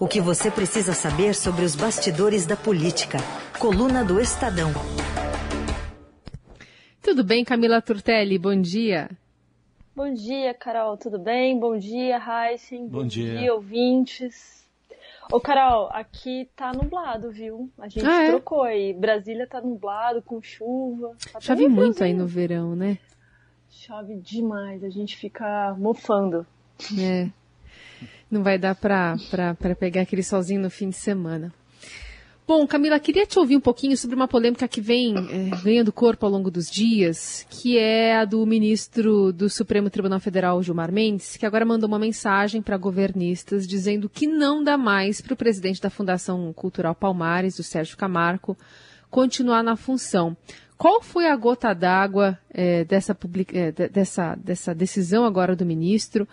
O que você precisa saber sobre os bastidores da política. Coluna do Estadão. Tudo bem, Camila Turtelli? Bom dia. Bom dia, Carol. Tudo bem? Bom dia, Heisen. Bom, Bom dia. dia, ouvintes. Ô, Carol, aqui tá nublado, viu? A gente ah, é? trocou aí. Brasília tá nublado, com chuva. Tá Chove muito aí no verão, né? Chove demais. A gente fica mofando. É. Não vai dar pra pegar aquele solzinho no fim de semana. Bom, Camila, queria te ouvir um pouquinho sobre uma polêmica que vem é, ganhando corpo ao longo dos dias, que é a do ministro do Supremo Tribunal Federal, Gilmar Mendes, que agora mandou uma mensagem para governistas dizendo que não dá mais para o presidente da Fundação Cultural Palmares, o Sérgio Camargo, continuar na função. Qual foi a gota d'água é, dessa, é, dessa, dessa decisão agora do ministro?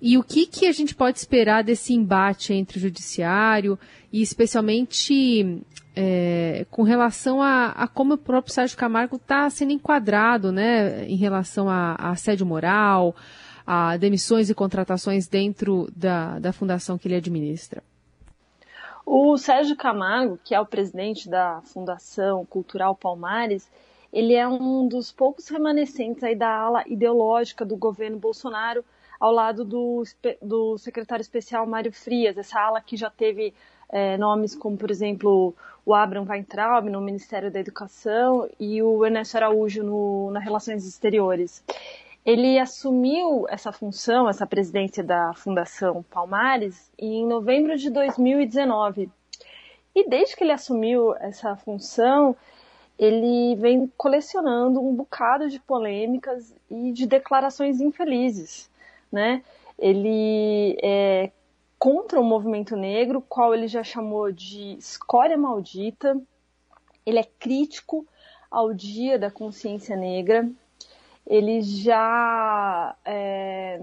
E o que, que a gente pode esperar desse embate entre o judiciário e especialmente é, com relação a, a, como o próprio Sérgio Camargo está sendo enquadrado né, em relação a, a assédio moral, a demissões e contratações dentro da, da fundação que ele administra? O Sérgio Camargo, que é o presidente da Fundação Cultural Palmares, ele é um dos poucos remanescentes aí da ala ideológica do governo Bolsonaro, ao lado do, do secretário especial Mário Frias, essa ala que já teve é, nomes como, por exemplo, o Abraham Weintraub no Ministério da Educação e o Ernesto Araújo no, nas Relações Exteriores. Ele assumiu essa função, essa presidência da Fundação Palmares, em novembro de 2019. E desde que ele assumiu essa função, ele vem colecionando um bocado de polêmicas e de declarações infelizes né? Ele é contra o movimento negro, qual ele já chamou de escória maldita. Ele é crítico ao Dia da Consciência Negra. Ele já é,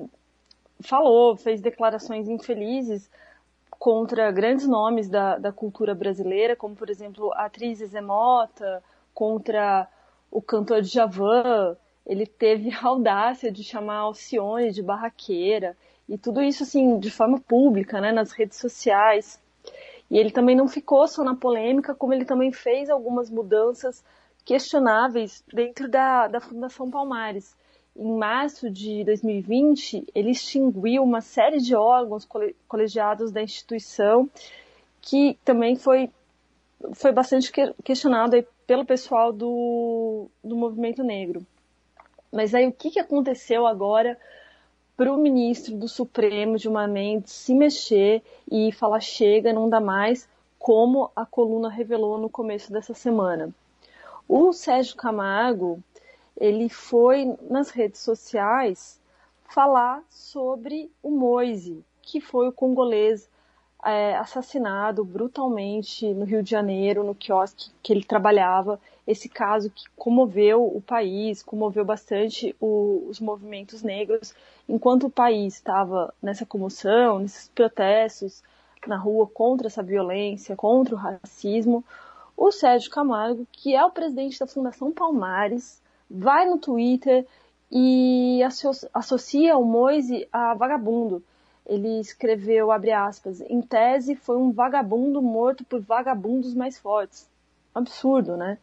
falou, fez declarações infelizes contra grandes nomes da, da cultura brasileira, como por exemplo a atriz Zemota, contra o cantor Djavan, ele teve a audácia de chamar Alcione de barraqueira, e tudo isso, assim, de forma pública, né, nas redes sociais. E ele também não ficou só na polêmica, como ele também fez algumas mudanças questionáveis dentro da, da Fundação Palmares. Em março de 2020, ele extinguiu uma série de órgãos colegiados da instituição, que também foi, foi bastante questionado pelo pessoal do, do movimento negro. Mas aí o que, que aconteceu agora para o ministro do Supremo, Gilmar Mendes, se mexer e falar chega, não dá mais, como a coluna revelou no começo dessa semana. O Sérgio Camargo, ele foi nas redes sociais falar sobre o Moise, que foi o congolês é, assassinado brutalmente no Rio de Janeiro, no quiosque que ele trabalhava esse caso que comoveu o país, comoveu bastante o, os movimentos negros, enquanto o país estava nessa comoção, nesses protestos na rua contra essa violência, contra o racismo, o Sérgio Camargo, que é o presidente da Fundação Palmares, vai no Twitter e associa o Moise a vagabundo. Ele escreveu, abre aspas, em tese foi um vagabundo morto por vagabundos mais fortes absurdo, né?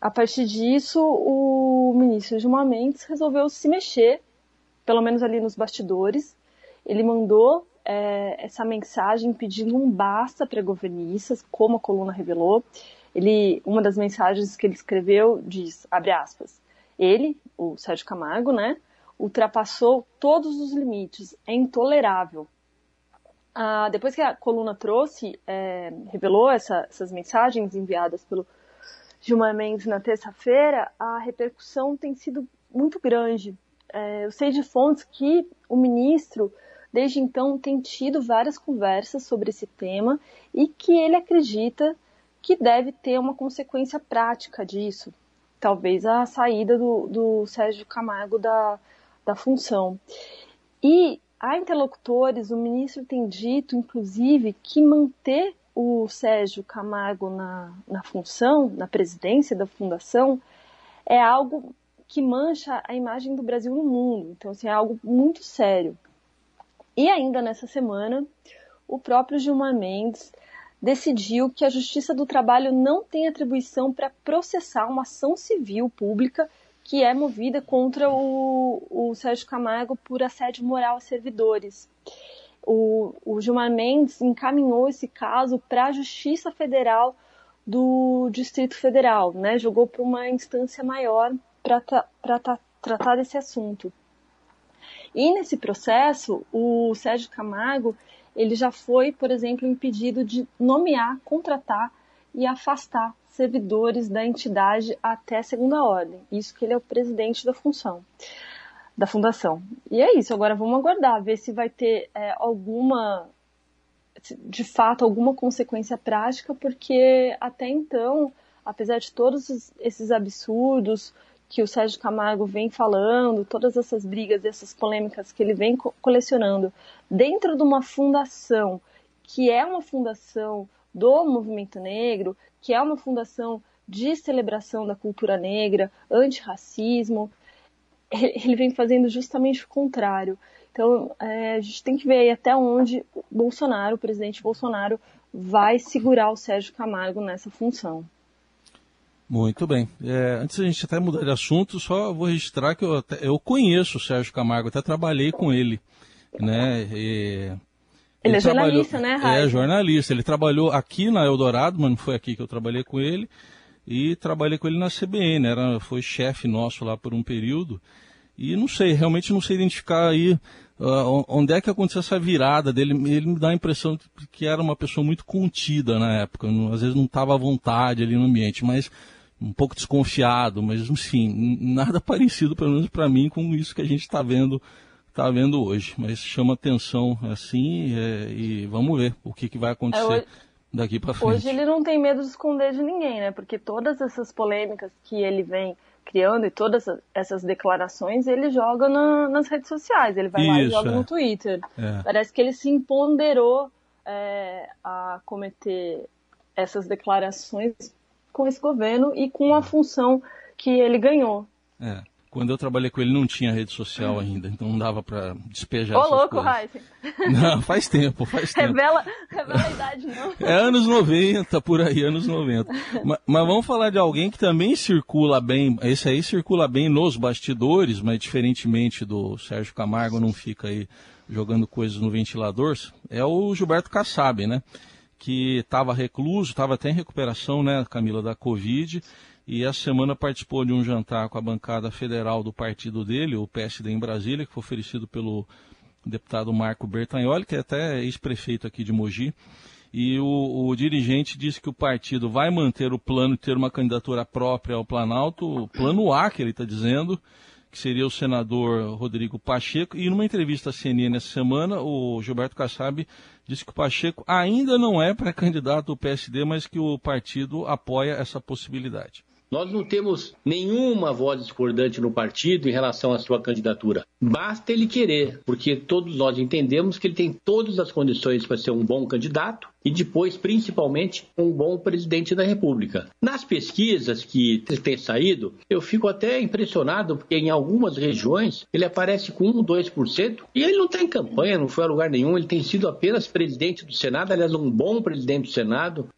A partir disso, o ministro Gilmar Mendes resolveu se mexer, pelo menos ali nos bastidores. Ele mandou é, essa mensagem pedindo um basta para governistas, como a coluna revelou. Ele, uma das mensagens que ele escreveu diz, abre aspas, ele, o Sérgio Camargo, né, ultrapassou todos os limites, é intolerável. Ah, depois que a coluna trouxe, é, revelou essa, essas mensagens enviadas pelo Gilmar Mendes na terça-feira, a repercussão tem sido muito grande. É, eu sei de fontes que o ministro, desde então, tem tido várias conversas sobre esse tema e que ele acredita que deve ter uma consequência prática disso. Talvez a saída do, do Sérgio Camargo da, da função. E Há interlocutores, o ministro tem dito, inclusive, que manter o Sérgio Camargo na, na função, na presidência da fundação, é algo que mancha a imagem do Brasil no mundo. Então, assim, é algo muito sério. E ainda nessa semana, o próprio Gilmar Mendes decidiu que a Justiça do Trabalho não tem atribuição para processar uma ação civil pública que é movida contra o, o Sérgio Camargo por assédio moral a servidores. O, o Gilmar Mendes encaminhou esse caso para a Justiça Federal do Distrito Federal, né? jogou para uma instância maior para tra tratar desse assunto. E nesse processo, o Sérgio Camargo ele já foi, por exemplo, impedido de nomear, contratar e afastar servidores da entidade até segunda ordem. Isso que ele é o presidente da função, da fundação. E é isso. Agora vamos aguardar, ver se vai ter é, alguma, de fato, alguma consequência prática, porque até então, apesar de todos esses absurdos que o Sérgio Camargo vem falando, todas essas brigas, essas polêmicas que ele vem colecionando dentro de uma fundação que é uma fundação do movimento negro, que é uma fundação de celebração da cultura negra, antirracismo, ele vem fazendo justamente o contrário. Então, é, a gente tem que ver até onde Bolsonaro, o presidente Bolsonaro, vai segurar o Sérgio Camargo nessa função. Muito bem. É, antes da gente até mudar de assunto, só vou registrar que eu, até, eu conheço o Sérgio Camargo, até trabalhei com ele. Né? E, ele, ele é jornalista, né, Raio? É, jornalista. Ele trabalhou aqui na Eldorado, mas não foi aqui que eu trabalhei com ele. E trabalhei com ele na CBN, era, foi chefe nosso lá por um período. E não sei, realmente não sei identificar aí uh, onde é que aconteceu essa virada dele. Ele me dá a impressão que era uma pessoa muito contida na época, às vezes não estava à vontade ali no ambiente, mas um pouco desconfiado, mas enfim, nada parecido, pelo menos para mim, com isso que a gente está vendo tá vendo hoje. Mas chama atenção assim é, e vamos ver o que, que vai acontecer é, hoje, daqui para frente. Hoje ele não tem medo de esconder de ninguém, né? Porque todas essas polêmicas que ele vem criando e todas essas declarações ele joga na, nas redes sociais. Ele vai isso, lá e joga é. no Twitter. É. Parece que ele se empoderou é, a cometer essas declarações com esse governo e com a função que ele ganhou. É. Quando eu trabalhei com ele não tinha rede social ainda, então não dava para despejar Ô, louco, Raíssa. Não, faz tempo, faz tempo. Revela, revela a idade, não. É anos 90, por aí, anos 90. mas, mas, vamos falar de alguém que também circula bem, esse aí circula bem nos bastidores, mas diferentemente do Sérgio Camargo, não fica aí jogando coisas no ventilador, é o Gilberto Kassab, né? que estava recluso, estava até em recuperação, né, Camila, da Covid, e essa semana participou de um jantar com a bancada federal do partido dele, o PSD em Brasília, que foi oferecido pelo deputado Marco Bertagnoli, que é até ex-prefeito aqui de Mogi, e o, o, dirigente disse que o partido vai manter o plano de ter uma candidatura própria ao Planalto, o plano A, que ele está dizendo, que seria o senador Rodrigo Pacheco, e numa entrevista à CNN essa semana, o Gilberto Kassab disse que o Pacheco ainda não é pré-candidato do PSD, mas que o partido apoia essa possibilidade. Nós não temos nenhuma voz discordante no partido em relação à sua candidatura. Basta ele querer, porque todos nós entendemos que ele tem todas as condições para ser um bom candidato e depois, principalmente, um bom presidente da República. Nas pesquisas que têm saído, eu fico até impressionado, porque em algumas regiões ele aparece com 1, 2%, e ele não está em campanha, não foi a lugar nenhum, ele tem sido apenas presidente do Senado, aliás, um bom presidente do Senado,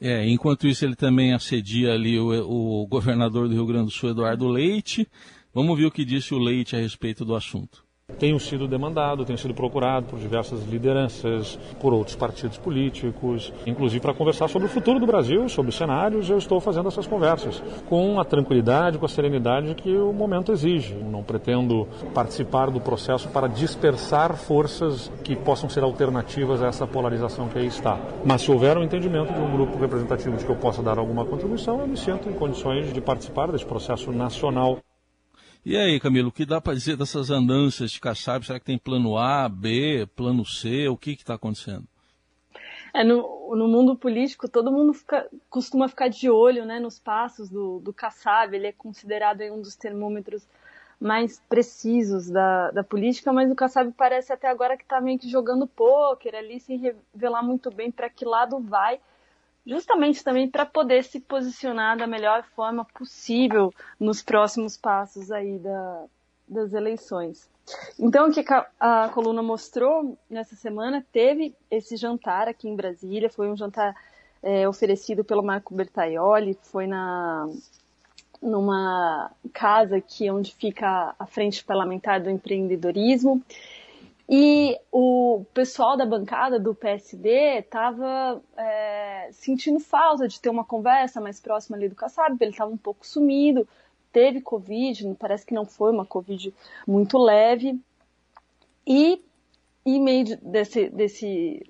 é, enquanto isso ele também assedia ali o, o governador do Rio Grande do Sul, Eduardo Leite. Vamos ver o que disse o Leite a respeito do assunto. Tenho sido demandado, tenho sido procurado por diversas lideranças, por outros partidos políticos, inclusive para conversar sobre o futuro do Brasil, sobre cenários. Eu estou fazendo essas conversas com a tranquilidade, com a serenidade que o momento exige. Não pretendo participar do processo para dispersar forças que possam ser alternativas a essa polarização que aí está. Mas se houver um entendimento de um grupo representativo de que eu possa dar alguma contribuição, eu me sinto em condições de participar desse processo nacional. E aí, Camilo, o que dá para dizer dessas andanças de Kassab? Será que tem plano A, B, plano C? O que está acontecendo? É, no, no, mundo político, todo mundo fica, costuma ficar de olho né, nos passos do, do Kassab. Ele é considerado um dos termômetros mais precisos da, da política, mas o Kassab parece até agora que está meio que jogando pôquer ali, sem revelar muito bem para que lado vai justamente também para poder se posicionar da melhor forma possível nos próximos passos aí da, das eleições. Então, o que a, coluna mostrou nessa semana, teve esse jantar aqui em Brasília, foi um jantar é, oferecido pelo Marco Bertaioli, foi na numa casa aqui onde fica a frente parlamentar do empreendedorismo. E o pessoal da bancada do PSD estava é, sentindo falta de ter uma conversa mais próxima ali do Kassab, ele estava um pouco sumido, teve Covid, parece que não foi uma Covid muito leve. E em meio desse, desse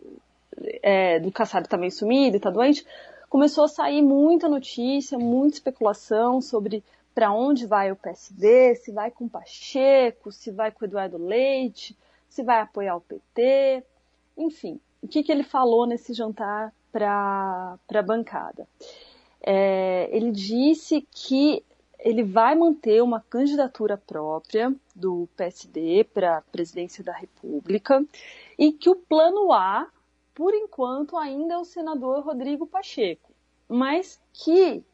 é, do Kassab também tá sumido e tá doente, começou a sair muita notícia, muita especulação sobre para onde vai o PSD, se vai com Pacheco, se vai com Eduardo Leite, se vai apoiar o PT, enfim, o que, que ele falou nesse jantar para a bancada? É, ele disse que ele vai manter uma candidatura própria do PSD para a presidência da República e que o plano A, por enquanto, ainda é o senador Rodrigo Pacheco, mas que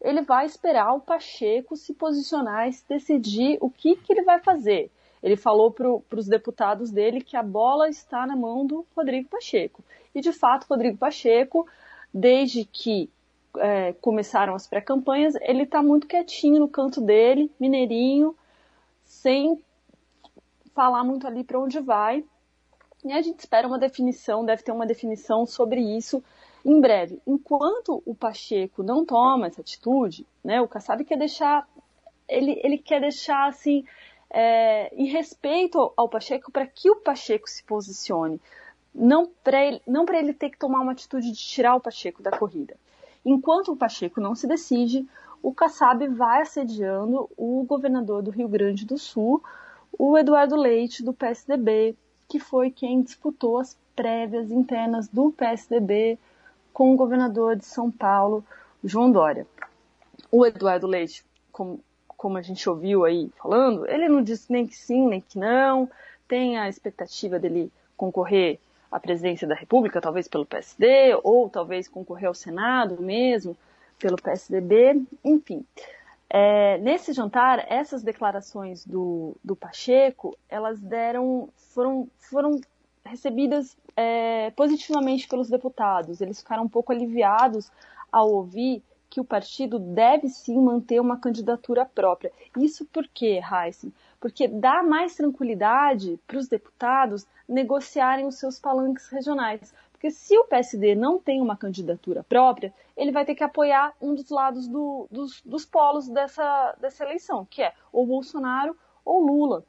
ele vai esperar o Pacheco se posicionar e se decidir o que, que ele vai fazer. Ele falou para os deputados dele que a bola está na mão do Rodrigo Pacheco. E, de fato, Rodrigo Pacheco, desde que é, começaram as pré-campanhas, ele está muito quietinho no canto dele, mineirinho, sem falar muito ali para onde vai. E a gente espera uma definição, deve ter uma definição sobre isso em breve. Enquanto o Pacheco não toma essa atitude, né, o Kassab quer deixar, ele, ele quer deixar assim, é, em respeito ao Pacheco, para que o Pacheco se posicione. Não para ele, ele ter que tomar uma atitude de tirar o Pacheco da corrida. Enquanto o Pacheco não se decide, o Kassab vai assediando o governador do Rio Grande do Sul, o Eduardo Leite, do PSDB, que foi quem disputou as prévias internas do PSDB com o governador de São Paulo, João Dória. O Eduardo Leite, como, como a gente ouviu aí falando, ele não disse nem que sim, nem que não, tem a expectativa dele concorrer a presidência da República, talvez pelo PSD, ou talvez concorrer ao Senado mesmo, pelo PSDB, enfim. É, nesse jantar, essas declarações do, do Pacheco, elas deram, foram, foram recebidas é, positivamente pelos deputados. Eles ficaram um pouco aliviados ao ouvir que o partido deve sim manter uma candidatura própria. Isso por quê, Heisen? Porque dá mais tranquilidade para os deputados negociarem os seus palanques regionais. Porque se o PSD não tem uma candidatura própria, ele vai ter que apoiar um dos lados do, dos, dos polos dessa, dessa eleição, que é ou Bolsonaro ou Lula.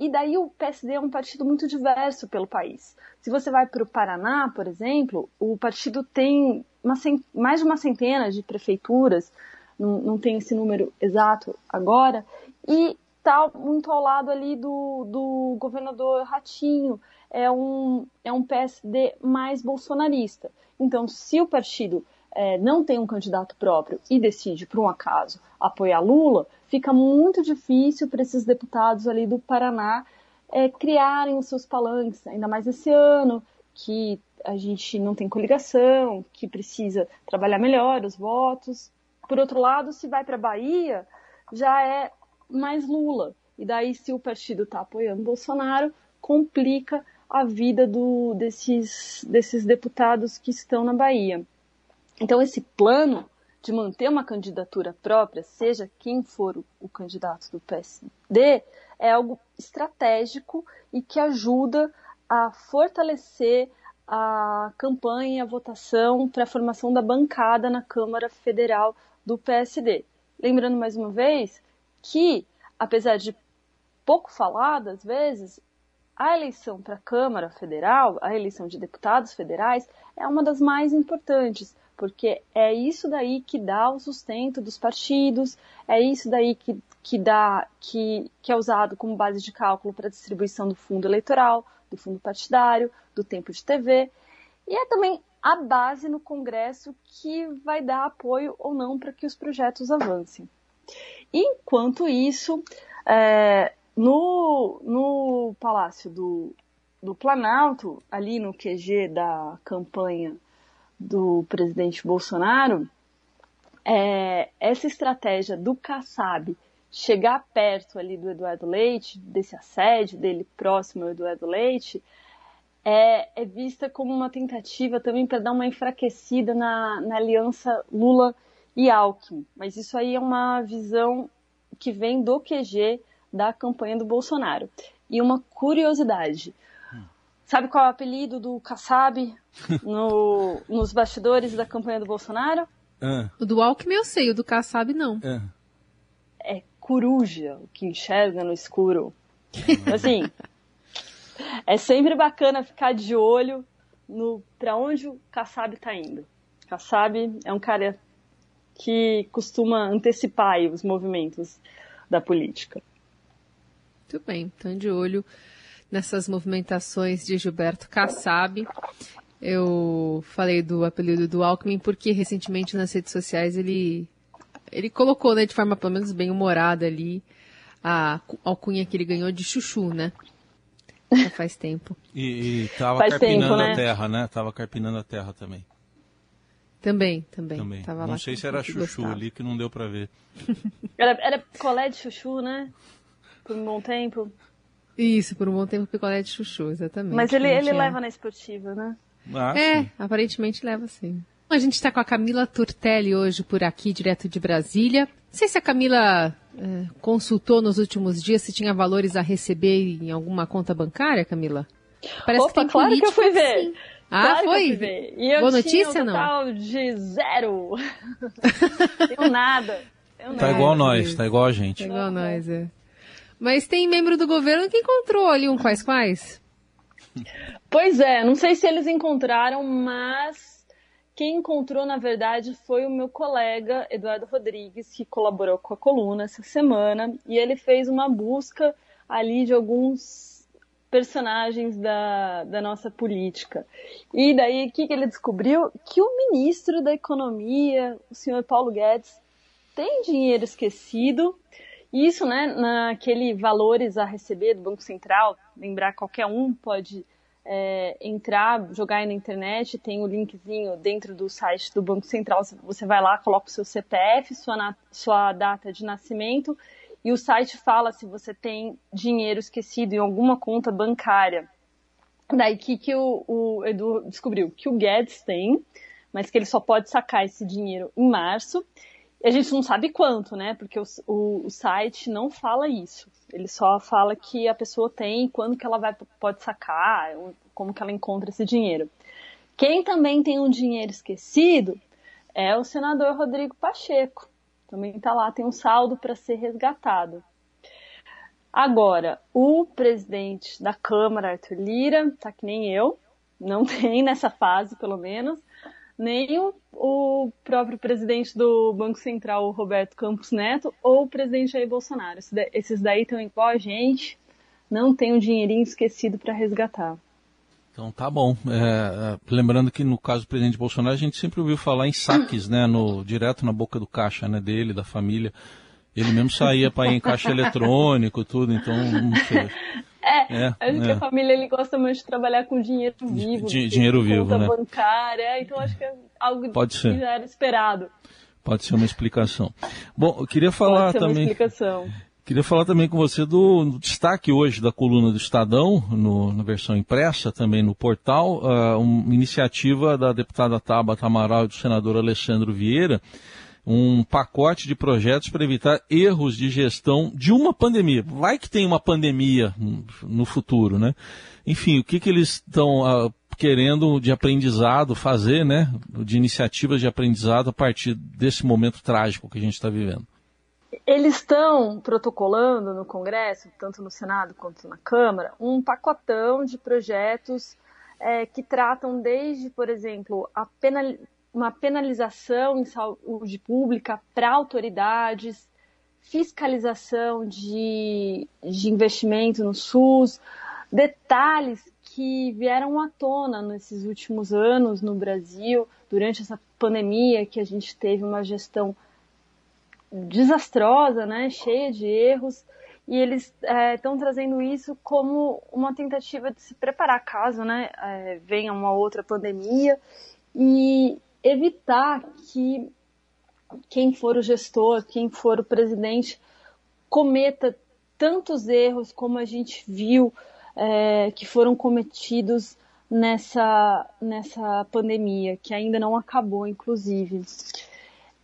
E daí o PSD é um partido muito diverso pelo país. Se você vai para o Paraná, por exemplo, o partido tem uma, mais de uma centena de prefeituras, não, não tem esse número exato agora, e está muito ao lado ali do, do governador Ratinho, é um, é um PSD mais bolsonarista. Então, se o partido é, não tem um candidato próprio e decide, por um acaso, apoiar Lula, fica muito difícil para esses deputados ali do Paraná é, criarem os seus palanques, ainda mais esse ano, que a gente não tem coligação, que precisa trabalhar melhor os votos. Por outro lado, se vai para a Bahia, já é mais Lula. E daí, se o partido está apoiando Bolsonaro, complica a vida do, desses, desses deputados que estão na Bahia. Então, esse plano de manter uma candidatura própria, seja quem for o, candidato do PSD, é algo estratégico e que ajuda a fortalecer a campanha a votação para a formação da bancada na Câmara Federal do PSD. Lembrando mais uma vez que, apesar de pouco falada às vezes, a eleição para a Câmara Federal, a eleição de deputados federais, é uma das mais importantes, porque é isso daí que dá o sustento dos partidos, é isso daí que, que dá, que, que é usado como base de cálculo para a distribuição do fundo eleitoral, do fundo partidário, do tempo de TV, e é também a base no Congresso que vai dar apoio ou não para que os projetos avancem. Enquanto isso, é, no, no Palácio do, do Planalto, ali no QG da campanha do presidente Bolsonaro, é, essa estratégia do Kassab chegar perto ali do Eduardo Leite, desse assédio dele próximo ao Eduardo Leite, é, é vista como uma tentativa também para dar uma enfraquecida na, na aliança Lula e Alckmin. Mas isso aí é uma visão que vem do QG da campanha do Bolsonaro. E uma curiosidade. Sabe qual é o apelido do Kassab no, nos bastidores da campanha do Bolsonaro? É. O do Alckmin eu sei, o do Kassab não. É. é coruja, o que enxerga no escuro. assim, é sempre bacana ficar de olho no para onde o Kassab está indo. Kassab é um cara que costuma antecipar os movimentos da política. Muito bem, então de olho nessas movimentações de Gilberto Kassab. Eu falei do apelido do Alckmin porque recentemente nas redes sociais ele, ele colocou, né, de forma pelo menos bem humorada ali, a alcunha que ele ganhou de chuchu, né? Já faz tempo. E, e tava faz carpinando tempo, né? a terra, né? Tava carpinando a terra também. Também, também. também. Tava não sei se era chuchu gostava. ali que não deu para ver. Era, era colé de chuchu, né? Por um bom tempo. Isso, por um bom tempo picolé de chuchu, exatamente. Mas ele, ele leva na esportiva, né? Ah, é, sim. aparentemente leva sim. A gente está com a Camila Turtelli hoje por aqui, direto de Brasília. Não sei se a Camila é, consultou nos últimos dias se tinha valores a receber em alguma conta bancária, Camila. Parece Opa, que tem claro que eu fui ver. Sim. Ah, claro foi? E eu Boa notícia, um total não? de zero. Tenho nada. Tenho tá nada. igual nós, tá igual a gente. Tá igual nós, é. Mas tem membro do governo que encontrou ali um quais quais. Pois é, não sei se eles encontraram, mas quem encontrou, na verdade, foi o meu colega Eduardo Rodrigues, que colaborou com a coluna essa semana, e ele fez uma busca ali de alguns personagens da, da nossa política. E daí, o que, que ele descobriu? Que o ministro da Economia, o senhor Paulo Guedes, tem dinheiro esquecido isso, né, naquele valores a receber do Banco Central, lembrar qualquer um pode é, entrar, jogar aí na internet, tem o linkzinho dentro do site do Banco Central, você vai lá, coloca o seu CPF, sua, sua data de nascimento, e o site fala se você tem dinheiro esquecido em alguma conta bancária. Daí que, que o, o Edu descobriu que o Guedes tem, mas que ele só pode sacar esse dinheiro em março. E a gente não sabe quanto, né? Porque o, o, o, site não fala isso. Ele só fala que a pessoa tem, quando que ela vai, pode sacar, como que ela encontra esse dinheiro. Quem também tem um dinheiro esquecido é o senador Rodrigo Pacheco. Também está lá, tem um saldo para ser resgatado. Agora, o presidente da Câmara, Arthur Lira, tá que nem eu, não tem nessa fase, pelo menos, nem o, o, próprio presidente do Banco Central, Roberto Campos Neto, ou o presidente Jair Bolsonaro. Esses daí estão igual a gente, não tem um dinheirinho esquecido para resgatar. Então tá bom. É, é, lembrando que no caso do presidente Bolsonaro a gente sempre ouviu falar em saques, né, no, direto na boca do caixa, né, dele, da família. Ele mesmo saía para ir em caixa eletrônico, tudo. Então não sei. É, é acho é. que a família ele gosta muito de trabalhar com dinheiro vivo. Dinheiro vivo, conta né? bancária, então acho que é algo Pode ser. que já era esperado. Pode ser uma explicação. Bom, eu queria falar Pode ser também. Uma explicação. Queria falar também com você do, do destaque hoje da coluna do Estadão, no, na versão impressa, também no portal, uh, uma iniciativa da deputada Tabata Amaral e do senador Alessandro Vieira, um pacote de projetos para evitar erros de gestão de uma pandemia. Vai que tem uma pandemia no futuro, né? Enfim, o que, que eles estão uh, querendo de aprendizado fazer, né? De iniciativas de aprendizado a partir desse momento trágico que a gente está vivendo. Eles estão protocolando no Congresso, tanto no Senado quanto na Câmara, um pacotão de projetos é, que tratam desde, por exemplo, a penal uma penalização em saúde pública para autoridades, fiscalização de, de investimento no SUS, detalhes que vieram à tona nesses últimos anos no Brasil, durante essa pandemia, que a gente teve uma gestão desastrosa, né, cheia de erros, e eles estão é, trazendo isso como uma tentativa de se preparar caso né, é, venha uma outra pandemia. E, evitar que quem for o gestor, quem for o presidente, cometa tantos erros como a gente viu é, que foram cometidos nessa, nessa pandemia, que ainda não acabou, inclusive.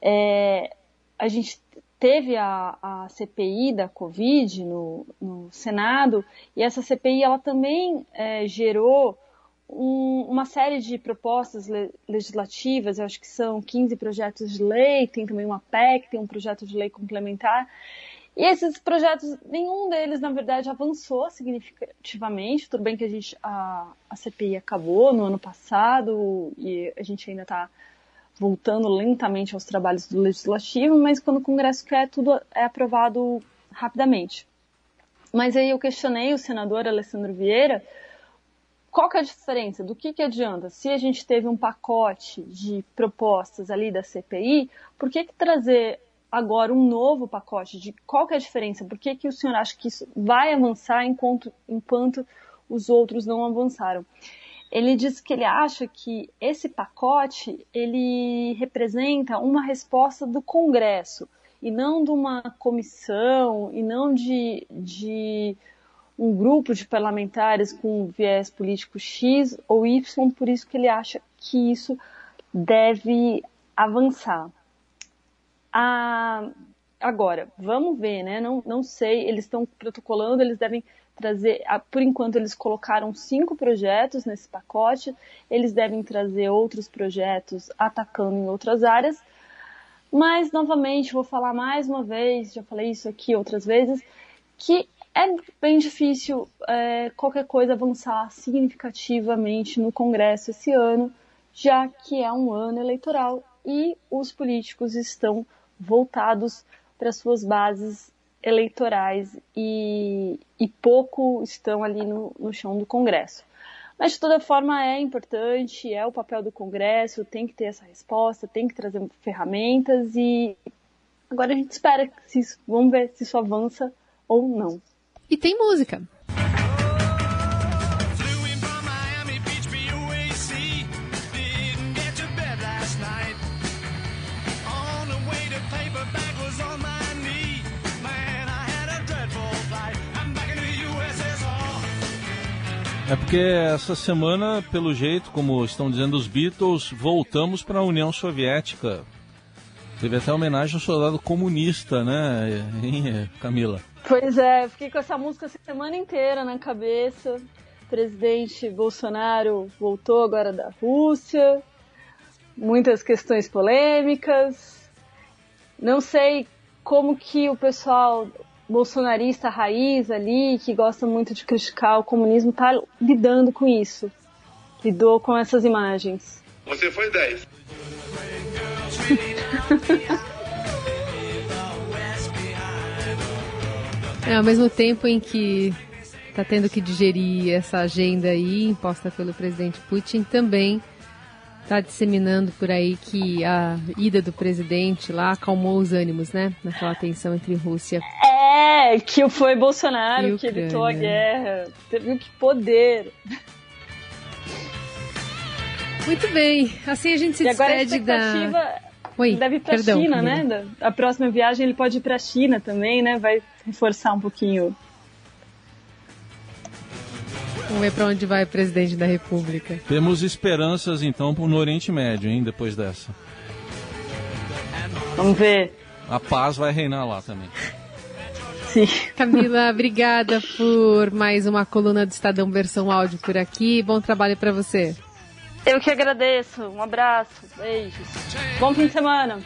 É, a gente teve a, a CPI da Covid no, no, Senado, e essa CPI ela também é, gerou um, uma série de propostas le legislativas, eu acho que são 15 projetos de lei, tem também uma PEC, tem um projeto de lei complementar, e esses projetos, nenhum deles, na verdade, avançou significativamente. Tudo bem que a, gente, a, a CPI acabou no ano passado e a gente ainda está voltando lentamente aos trabalhos do legislativo, mas quando o Congresso quer, tudo é aprovado rapidamente. Mas aí eu questionei o senador Alessandro Vieira qual que é a diferença? Do que, que adianta? Se a gente teve um pacote de propostas ali da CPI, por que, que trazer agora um novo pacote de qual que é a diferença? Por que, que o senhor acha que isso vai avançar enquanto, enquanto os outros não avançaram? Ele diz que ele acha que esse pacote ele representa uma resposta do Congresso e não de uma comissão e não de, de um grupo de parlamentares com viés político X ou Y, por isso que ele acha que isso deve avançar. Ah, agora, vamos ver, né? Não, não sei, eles estão protocolando, eles devem trazer, por enquanto eles colocaram cinco projetos nesse pacote, eles devem trazer outros projetos atacando em outras áreas, mas novamente vou falar mais uma vez, já falei isso aqui outras vezes, que é bem difícil é, qualquer coisa avançar significativamente no Congresso esse ano, já que é um ano eleitoral e os políticos estão voltados para suas bases eleitorais e, e pouco estão ali no, no chão do Congresso. Mas de toda forma é importante, é o papel do Congresso, tem que ter essa resposta, tem que trazer ferramentas e agora a gente espera se isso, vamos ver se isso avança ou não. E tem música. É porque essa semana, pelo jeito, como estão dizendo os Beatles, voltamos para a União Soviética. Teve até homenagem ao soldado comunista, né, Camila? Pois é, fiquei com essa música a semana inteira na cabeça. O presidente Bolsonaro voltou agora da Rússia. Muitas questões polêmicas. Não sei como que o pessoal bolsonarista raiz ali, que gosta muito de criticar o comunismo, está lidando com isso. Lidou com essas imagens. Você foi 10. é, ao mesmo tempo em que está tendo que digerir essa agenda aí imposta pelo presidente Putin, também está disseminando por aí que a ida do presidente lá acalmou os ânimos, né? Naquela tensão entre Rússia. É, que foi Bolsonaro que evitou a guerra. Teve que poder. Muito bem, assim a gente se e despede da. Oi, deve ir para a China, né? A próxima viagem ele pode ir para a China também, né? Vai reforçar um pouquinho Vamos ver para onde vai o presidente da República. Temos esperanças então no Oriente Médio, hein, depois dessa. Vamos ver. A paz vai reinar lá também. Sim. Camila, obrigada por mais uma coluna do Estadão versão áudio por aqui. Bom trabalho para você. Eu que agradeço. Um abraço, beijos. Bom fim de semana.